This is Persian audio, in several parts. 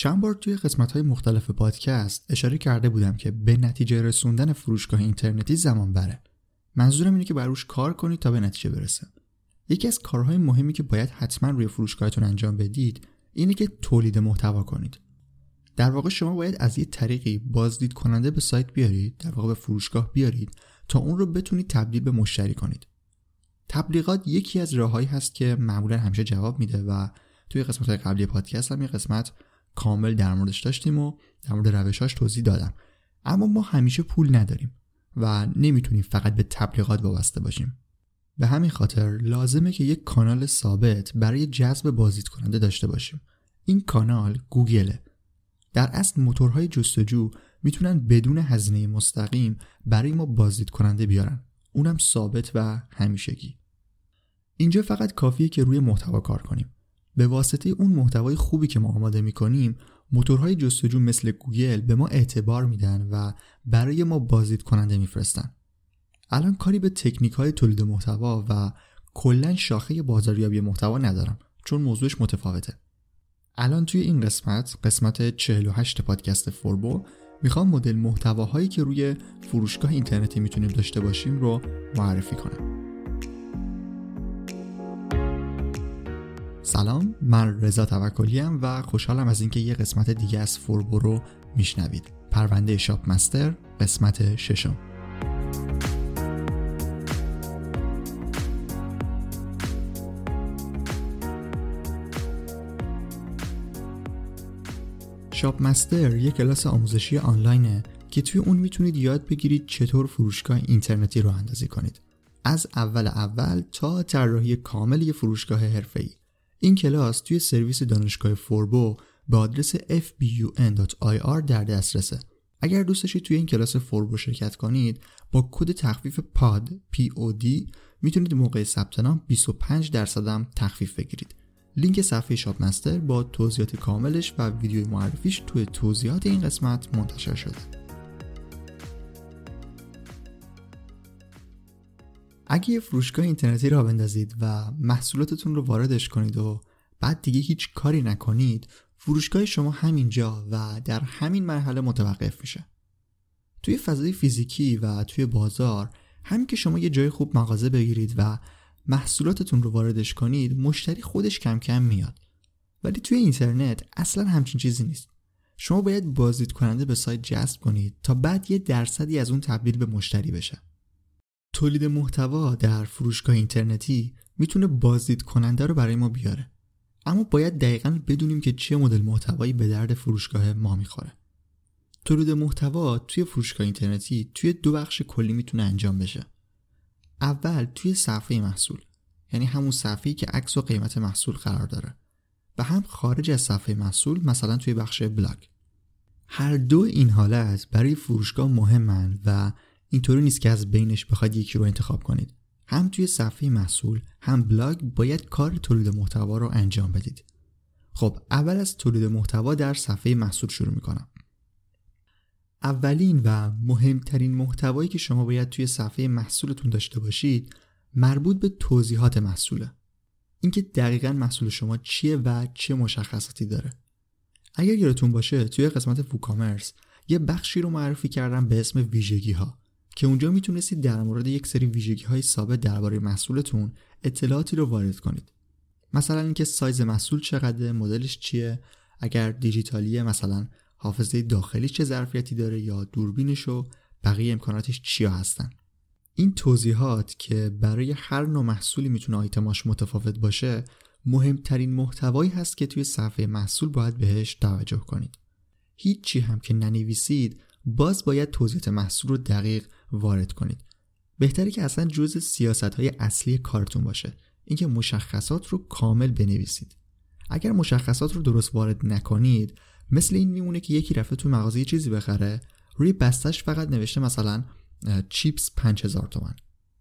چند بار توی قسمت های مختلف پادکست اشاره کرده بودم که به نتیجه رسوندن فروشگاه اینترنتی زمان بره. منظورم اینه که بروش کار کنید تا به نتیجه برسه. یکی از کارهای مهمی که باید حتما روی فروشگاهتون انجام بدید اینه که تولید محتوا کنید. در واقع شما باید از یه طریقی بازدید کننده به سایت بیارید در واقع به فروشگاه بیارید تا اون رو بتونید تبدیل به مشتری کنید تبلیغات یکی از راههایی هست که معمولا همیشه جواب میده و توی قسمت های قبلی پادکست هم یه قسمت کامل در موردش داشتیم و در مورد روشاش توضیح دادم. اما ما همیشه پول نداریم و نمی‌تونیم فقط به تبلیغات وابسته باشیم. به همین خاطر لازمه که یک کانال ثابت برای جذب بازدید کننده داشته باشیم. این کانال گوگله در اصل موتورهای جستجو می‌تونن بدون هزینه مستقیم برای ما بازدید کننده بیارن. اونم ثابت و همیشگی. اینجا فقط کافیه که روی محتوا کار کنیم. به واسطه اون محتوای خوبی که ما آماده می‌کنیم موتورهای جستجو مثل گوگل به ما اعتبار میدن و برای ما بازدید کننده میفرستن. الان کاری به تکنیک های تولید محتوا و کلا شاخه بازاریابی محتوا ندارم چون موضوعش متفاوته. الان توی این قسمت قسمت 48 پادکست فوربو می‌خوام مدل محتواهایی که روی فروشگاه اینترنتی می‌تونیم داشته باشیم رو معرفی کنم. سلام من رضا توکلی و خوشحالم از اینکه یه قسمت دیگه از فوربو رو میشنوید. پرونده شاپ مستر قسمت ششم. شاپ مستر یک کلاس آموزشی آنلاینه که توی اون می‌تونید یاد بگیرید چطور فروشگاه اینترنتی رو اندازی کنید. از اول اول تا طراحی کامل یه فروشگاه حرفه‌ای. این کلاس توی سرویس دانشگاه فوربو به آدرس fbun.ir در دسترسه. اگر دوست داشتید توی این کلاس فوربو شرکت کنید با کد تخفیف پاد POD می‌تونید موقع ثبت نام 25 درصد تخفیف بگیرید. لینک صفحه شاپ مستر با توضیحات کاملش و ویدیوی معرفیش توی توضیحات این قسمت منتشر شده. اگه یه فروشگاه اینترنتی را بندازید و محصولاتتون رو واردش کنید و بعد دیگه هیچ کاری نکنید فروشگاه شما همینجا و در همین مرحله متوقف میشه. توی فضای فیزیکی و توی بازار همین که شما یه جای خوب مغازه بگیرید و محصولاتتون رو واردش کنید مشتری خودش کم کم میاد. ولی توی اینترنت اصلا همچین چیزی نیست. شما باید بازدید کننده به سایت جذب کنید تا بعد یه درصدی از اون تبدیل به مشتری بشه. تولید محتوا در فروشگاه اینترنتی می‌تونه بازدید کننده رو برای ما بیاره. اما باید دقیقا بدونیم که چه مدل محتوایی به درد فروشگاه ما می‌خوره. تولید محتوا توی فروشگاه اینترنتی توی دو بخش کلی می‌تونه انجام بشه. اول توی صفحه محصول یعنی همون صفحه‌ای که عکس و قیمت محصول قرار داره. و هم خارج از صفحه محصول مثلا توی بخش بلاگ. هر دو این حالت برای فروشگاه مهمن و اینطوری نیست که از بینش بخواید یکی رو انتخاب کنید. هم توی صفحه محصول هم بلاگ باید کار تولید محتوا رو انجام بدید. خب اول از تولید محتوا در صفحه محصول شروع می‌کنم. اولین و مهمترین محتوایی که شما باید توی صفحه محصولتون داشته باشید مربوط به توضیحات محصوله. اینکه دقیقا محصول شما چیه و چه مشخصاتی داره. اگر یادتون باشه توی قسمت فوکامرس یه بخشی رو معرفی کردم به اسم ویژگی ها که اونجا می‌تونستید در مورد یک سری ویژگی های ثابت درباره محصولتون اطلاعاتی رو وارد کنید. مثلا اینکه سایز محصول چقدر مدلش چیه اگر دیجیتالیه مثلا حافظه داخلی چه ظرفیتی داره یا دوربینش و بقیه امکاناتش چیا هستن. این توضیحات که برای هر نوع محصولی می‌تونه آیتماش متفاوت باشه مهمترین محتوایی هست که توی صفحه محصول باید بهش توجه کنید. هیچی هم که ننویسید باز باید توضیحات محصول رو دقیق وارد کنید. بهتری که اصلا جز سیاست های اصلی کارتون باشه. اینکه مشخصات رو کامل بنویسید. اگر مشخصات رو درست وارد نکنید مثل این میمونه که یکی رفته تو مغازه یه چیزی بخره روی بستش فقط نوشته مثلا چیپس 5000 تومن.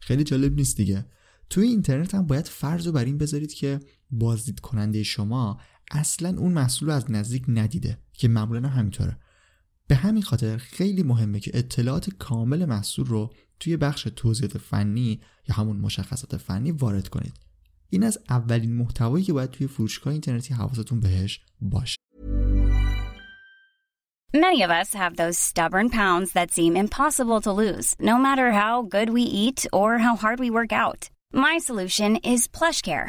خیلی جالب نیست دیگه. توی اینترنت هم باید فرض رو بر این بذارید که بازدید کننده شما اصلا اون محصول رو از نزدیک ندیده که معمولا همینطوره. به همین خاطر خیلی مهمه که اطلاعات کامل محصول رو توی بخش توضیحات فنی یا همون مشخصات فنی وارد کنید این از اولین محتوایی که باید توی فروشگاه اینترنتی حواستون بهش باشه Many of us have those stubborn pounds that seem impossible to lose, no matter how good we eat or how hard we work out. My solution is PlushCare.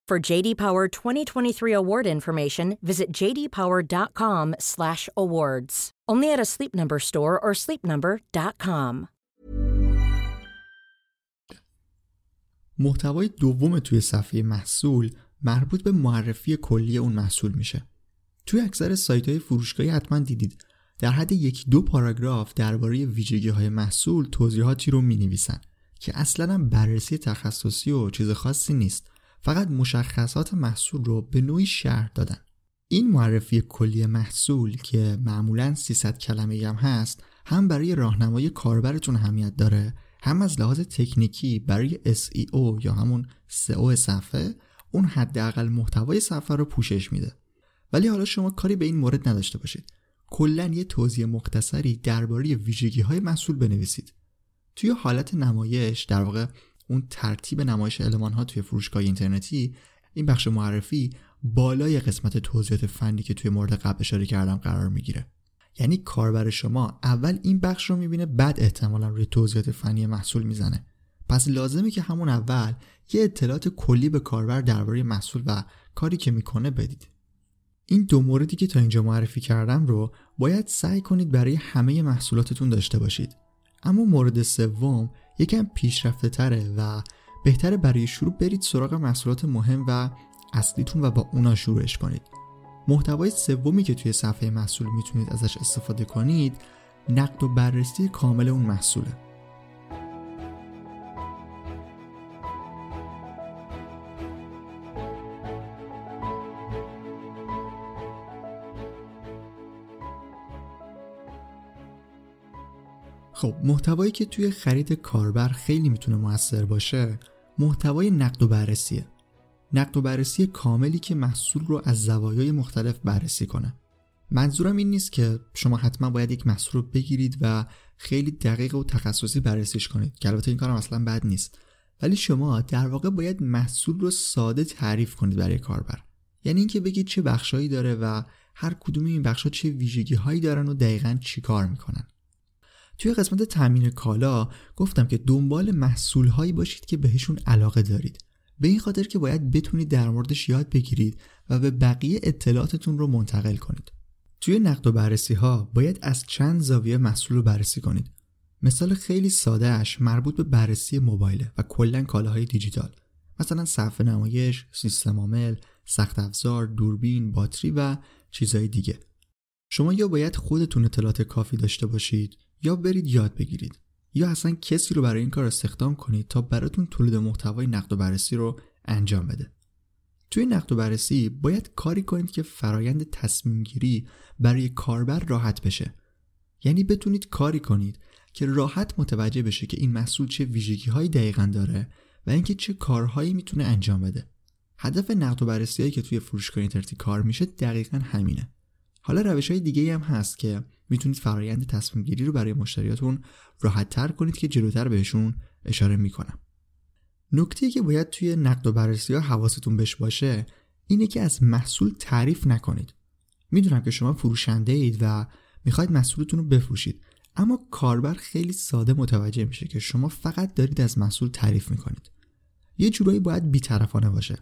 For JD Power 2023 award information, visit jdpower.com/awards. Only at a Sleep Number store or sleepnumber.com. محتوای دوم توی صفحه محصول مربوط به معرفی کلی اون محصول میشه توی اکثر سایت های فروشگاهی حتما دیدید در حد یک دو پاراگراف درباره ویژگی های محصول توضیحاتی رو می نویسن که اصلا بررسی تخصصی و چیز خاصی نیست فقط مشخصات محصول رو به نوعی شرح دادن. این معرفی کلی محصول که معمولا 300 کلمه هم هست هم برای راهنمای کاربرتون اهمیت داره هم از لحاظ تکنیکی برای SEO یا همون SEO صفحه اون حداقل محتوای صفحه رو پوشش میده. ولی حالا شما کاری به این مورد نداشته باشید. کلا یه توضیح مختصری درباره ویژگی های محصول بنویسید. توی حالت نمایش در واقع اون ترتیب نمایش المان ها توی فروشگاه اینترنتی این بخش معرفی بالای قسمت توضیحات فنی که توی مورد قبل اشاره کردم قرار می‌گیره. یعنی کاربر شما اول این بخش رو می‌بینه بعد احتمالا روی توضیحات فنی محصول می‌زنه. پس لازمه که همون اول یه اطلاعات کلی به کاربر درباره محصول و کاری که می‌کنه بدید. این دو موردی که تا اینجا معرفی کردم رو باید سعی کنید برای همه محصولاتتون داشته باشید. اما مورد سوم یکم پیشرفته تره و بهتره برای شروع برید سراغ محصولات مهم و اصلیتون و با اونا شروعش کنید. محتوای سومی که توی صفحه محصول می‌تونید ازش استفاده کنید نقد و بررسی کامل اون محصوله. خب محتوایی که توی خرید کاربر خیلی می‌تونه موثر باشه محتوای نقد و بررسیه. نقد و بررسی کاملی که محصول رو از زوایای مختلف بررسی کنه. منظورم این نیست که شما حتما باید یک محصول رو بگیرید و خیلی دقیق و تخصصی بررسیش کنید که البته این کارم اصلا بد نیست. ولی شما در واقع باید محصول رو ساده تعریف کنید برای کاربر. یعنی اینکه بگید چه بخشایی داره و هر کدوم این بخشا چه ویژگی هایی دارن و دقیقا چی کار می‌کنن. توی قسمت تامین کالا گفتم که دنبال محصول هایی باشید که بهشون علاقه دارید. به این خاطر که باید بتونید در موردش یاد بگیرید و به بقیه اطلاعاتتون رو منتقل کنید. توی نقد و بررسی ها باید از چند زاویه محصول رو بررسی کنید. مثال خیلی سادهش مربوط به بررسی موبایله و کلا کالاهای دیجیتال. مثلا صفحه نمایش، سیستم عامل، سخت افزار، دوربین، باتری و چیزهای دیگه. شما یا باید خودتون اطلاعات کافی داشته باشید یا برید یاد بگیرید. یا اصلا کسی رو برای این کار استخدام کنید تا براتون تولید محتوای نقد و بررسی رو انجام بده. توی نقد و بررسی باید کاری کنید که فرایند تصمیم گیری برای کاربر راحت بشه. یعنی بتونید کاری کنید که راحت متوجه بشه که این محصول چه ویژگی هایی دقیقا داره و اینکه چه کارهایی می‌تونه انجام بده. هدف نقد و بررسی هایی که توی فروشگاه اینترنتی کار میشه دقیقا همینه. حالا روش های دیگه هم هست که می‌تونید فرایند تصمیم گیری رو برای مشتریاتون راحت تر کنید که جلوتر بهشون اشاره می‌کنم. نکته که باید توی نقد و بررسی ها حواستون بهش باشه اینه که از محصول تعریف نکنید. می‌دونم که شما فروشنده اید و می‌خواید محصولتون رو بفروشید اما کاربر خیلی ساده متوجه میشه که شما فقط دارید از محصول تعریف می‌کنید. یه جورایی باید بیطرفانه باشه.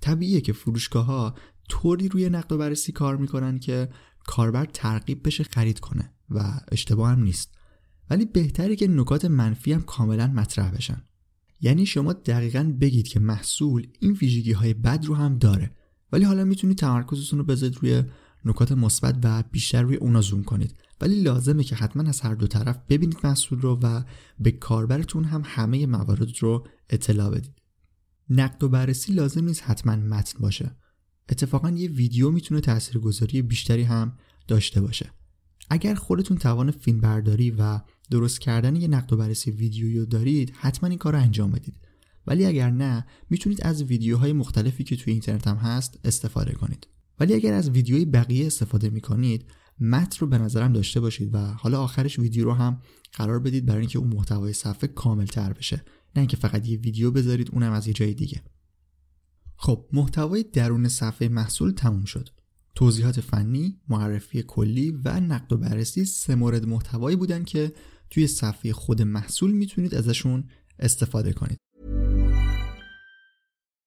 طبیعیه که فروشگاه ها طوری روی نقد و بررسی کار می‌کنن که کاربر ترغیب بشه خرید کنه و اشتباه هم نیست. ولی بهتری که نکات منفی هم کاملا مطرح بشن. یعنی شما دقیقا بگید که محصول این ویژگی های بد رو هم داره. ولی حالا می‌تونید تمرکزتون رو بذارید روی نکات مثبت و بیشتر روی اونا زوم کنید. ولی لازمه که حتما از هر دو طرف ببینید محصول رو و به کاربرتون هم همه موارد رو اطلاع بدید. نقد و بررسی لازم نیست حتما متن باشه. اتفاقا یه ویدیو می‌تونه تاثیرگذاری بیشتری هم داشته باشه. اگر خودتون توان فیلم برداری و درست کردن یه نقد و بررسی ویدیویی دارید حتما این کار رو انجام بدید. ولی اگر نه می‌تونید از ویدیوهای مختلفی که توی اینترنت هم هست استفاده کنید. ولی اگر از ویدیوی بقیه استفاده می‌کنید متن رو به نظرم داشته باشید و حالا آخرش ویدیو رو هم قرار بدید برای اینکه اون محتوای صفحه کامل تر بشه. نه اینکه فقط یه ویدیو بذارید اونم از یه جای دیگه. خب محتوای درون صفحه محصول تموم شد توضیحات فنی، معرفی کلی و نقد و بررسی سه مورد محتوایی بودن که توی صفحه خود محصول می‌تونید ازشون استفاده کنید.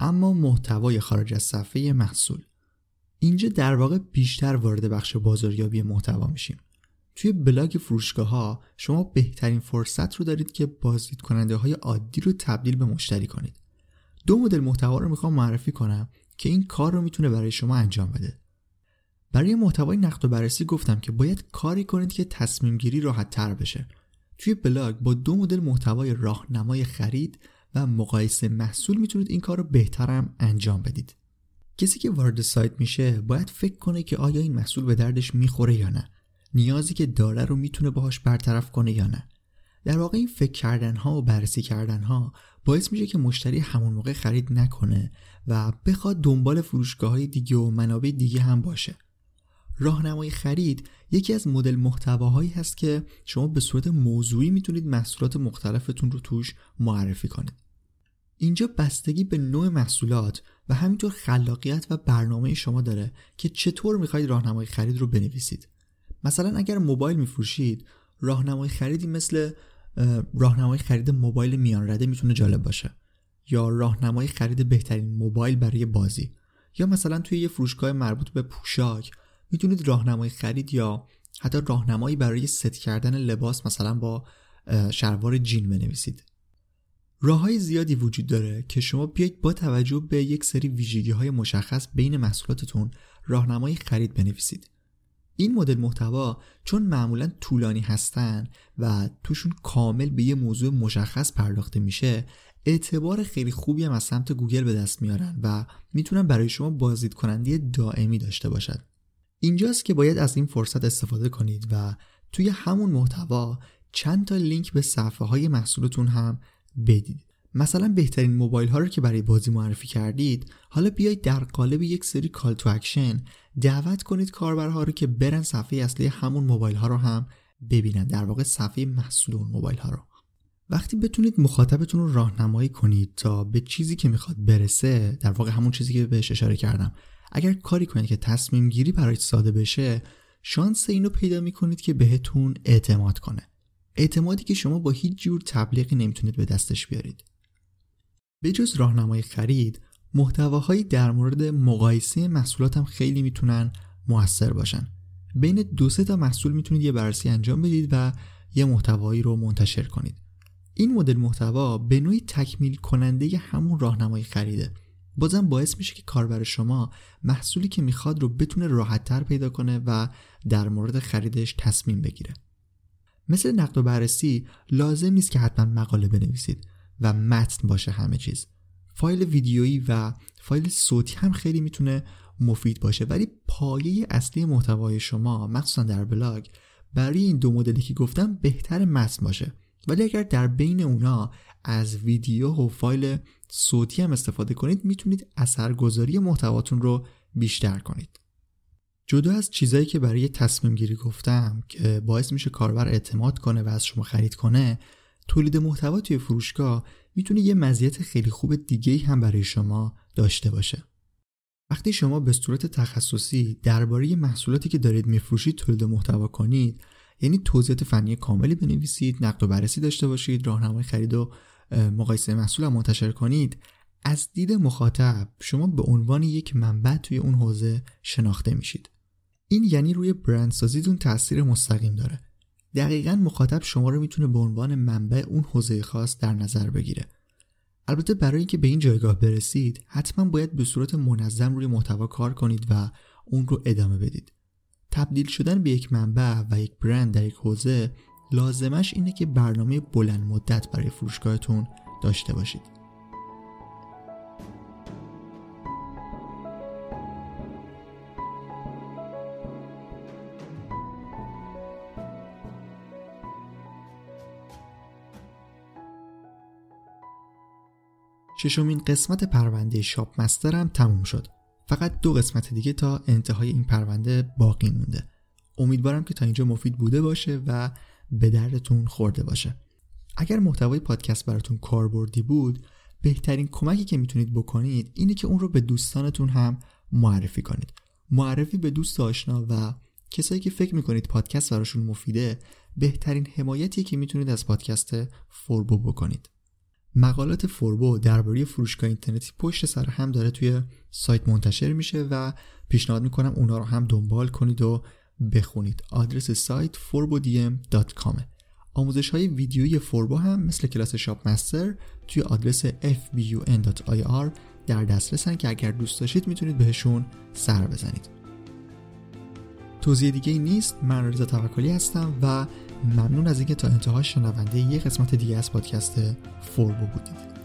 اما محتوای خارج از صفحه محصول. اینجا در واقع بیشتر وارد بخش بازاریابی محتوا میشیم. توی بلاگ فروشگاه ها شما بهترین فرصت رو دارید که بازدید کننده های عادی رو تبدیل به مشتری کنید. دو مدل محتوا رو می‌خوام معرفی کنم که این کار رو می‌تونه برای شما انجام بده. برای محتوای نقد و بررسی گفتم که باید کاری کنید که تصمیم گیری راحت تر بشه. توی بلاگ با دو مدل محتوای راهنمای خرید و مقایسه محصول می‌تونید این کار رو بهترم انجام بدید. کسی که وارد سایت میشه باید فکر کنه که آیا این محصول به دردش می‌خوره یا نه. نیازی که داره رو می‌تونه باهاش برطرف کنه یا نه. در واقع این فکر کردن ها و بررسی کردن ها باعث میشه که مشتری همون موقع خرید نکنه و بخواد دنبال فروشگاه های دیگه و منابع دیگه هم باشه. راهنمای خرید یکی از مدل محتواهایی هست که شما به صورت موضوعی می‌تونید محصولات مختلفتون رو توش معرفی کنید. اینجا بستگی به نوع محصولات و همینطور خلاقیت و برنامه شما داره که چطور می‌خواید راهنمای خرید رو بنویسید. مثلا اگر موبایل میفروشید راهنمای خریدی مثل راهنمای خرید موبایل میان رده می‌تونه جالب باشه. یا راهنمای خرید بهترین موبایل برای بازی. یا مثلا توی یه فروشگاه مربوط به پوشاک می‌تونید راهنمای خرید یا حتی راهنمایی برای ست کردن لباس مثلا با شلوار جین بنویسید. راه های زیادی وجود داره که شما بیاید با توجه به یک سری ویژگی های مشخص بین محصولاتتون راهنمای خرید بنویسید. این مدل محتوا چون معمولا طولانی هستن و توشون کامل به یه موضوع مشخص پرداخته میشه اعتبار خیلی خوبی هم از سمت گوگل به دست میارن و می‌تونن برای شما بازدید کننده دائمی داشته باشد اینجاست که باید از این فرصت استفاده کنید و توی همون محتوا چند تا لینک به صفحه های محصولتون هم بدید. مثلا بهترین موبایل ها رو که برای بازی معرفی کردید حالا بیایید در قالب یک سری call to action دعوت کنید کاربرها رو که برن صفحه اصلی همون موبایل ها رو هم ببینن در واقع صفحه محصول اون موبایل ها رو. وقتی بتونید مخاطبتون رو راهنمایی کنید تا به چیزی که می‌خواد برسه در واقع همون چیزی که بهش اشاره کردم اگر کاری کنید که تصمیم گیری برای ساده بشه شانس اینو پیدا می‌کنید که بهتون اعتماد کنه. اعتمادی که شما با هیچ جور تبلیغی نمی‌تونید به دستش بیارید. به جز راهنمای خرید محتواهایی در مورد مقایسه محصولات هم خیلی می‌تونن موثر باشن. بین دو سه تا محصول می‌تونید یه بررسی انجام بدید و یه محتوایی رو منتشر کنید. این مدل محتوا به نوعی تکمیل کننده همون راهنمای خریده. بازم باعث میشه که کاربر شما محصولی که می‌خواد رو بتونه راحتتر پیدا کنه و در مورد خریدش تصمیم بگیره. مثل نقد و بررسی لازم نیست که حتما مقاله بنویسید و متن باشه همه چیز. فایل ویدیویی و فایل صوتی هم خیلی می‌تونه مفید باشه ولی پایه اصلی محتوای شما مخصوصا در بلاگ برای این دو مدلی که گفتم بهتر متن باشه. ولی اگر در بین اونا از ویدیو و فایل صوتی هم استفاده کنید می‌تونید اثرگذاری محتواتون رو بیشتر کنید. جدا از چیزایی که برای تصمیم گیری گفتم که باعث میشه کاربر اعتماد کنه و از شما خرید کنه تولید محتوا توی فروشگاه می‌تونه یه مزیت خیلی خوب دیگه هم برای شما داشته باشه. وقتی شما به صورت تخصصی درباره محصولاتی که دارید میفروشید تولید محتوا کنید یعنی توضیحات فنی کاملی بنویسید نقد و بررسی داشته باشید راهنمای خرید و مقایسه محصول هم منتشر کنید از دید مخاطب شما به عنوان یک منبع توی اون حوزه شناخته میشید. این یعنی روی برندسازیتون تاثیر مستقیم داره. دقیقا مخاطب شما رو می‌تونه به عنوان منبع اون حوزه خاص در نظر بگیره. البته برای اینکه به این جایگاه برسید حتما باید به صورت منظم روی محتوا کار کنید و اون رو ادامه بدید. تبدیل شدن به یک منبع و یک برند در یک حوزه لازمش اینه که برنامه بلند مدت برای فروشگاهتون داشته باشید. ششمین قسمت پرونده شاپ مستر هم تموم شد. فقط دو قسمت دیگه تا انتهای این پرونده باقی مونده. امیدوارم که تا اینجا مفید بوده باشه و به دردتون خورده باشه. اگر محتوای پادکست براتون کاربردی بود بهترین کمکی که می‌تونید بکنید اینه که اون رو به دوستانتون هم معرفی کنید. معرفی به دوست آشنا و کسایی که فکر می‌کنید پادکست براشون مفیده بهترین حمایتی که می‌تونید از پادکست فوربو بکنید. مقالات فوربو درباره فروشگاه اینترنتی پشت سر هم داره توی سایت منتشر میشه و پیشنهاد می‌کنم اونا رو هم دنبال کنید و بخونید. آدرس سایت forbodm.com آموزش های ویدیویی فوربو هم مثل کلاس شاپ مستر توی آدرس fbun.ir در دسترسن که اگر دوست داشتید می‌تونید بهشون سر بزنید. توضیح دیگه نیست. من رضا توکلی هستم و ممنون از اینکه تا انتها شنونده یه قسمت دیگه از پادکست فوربو بودید.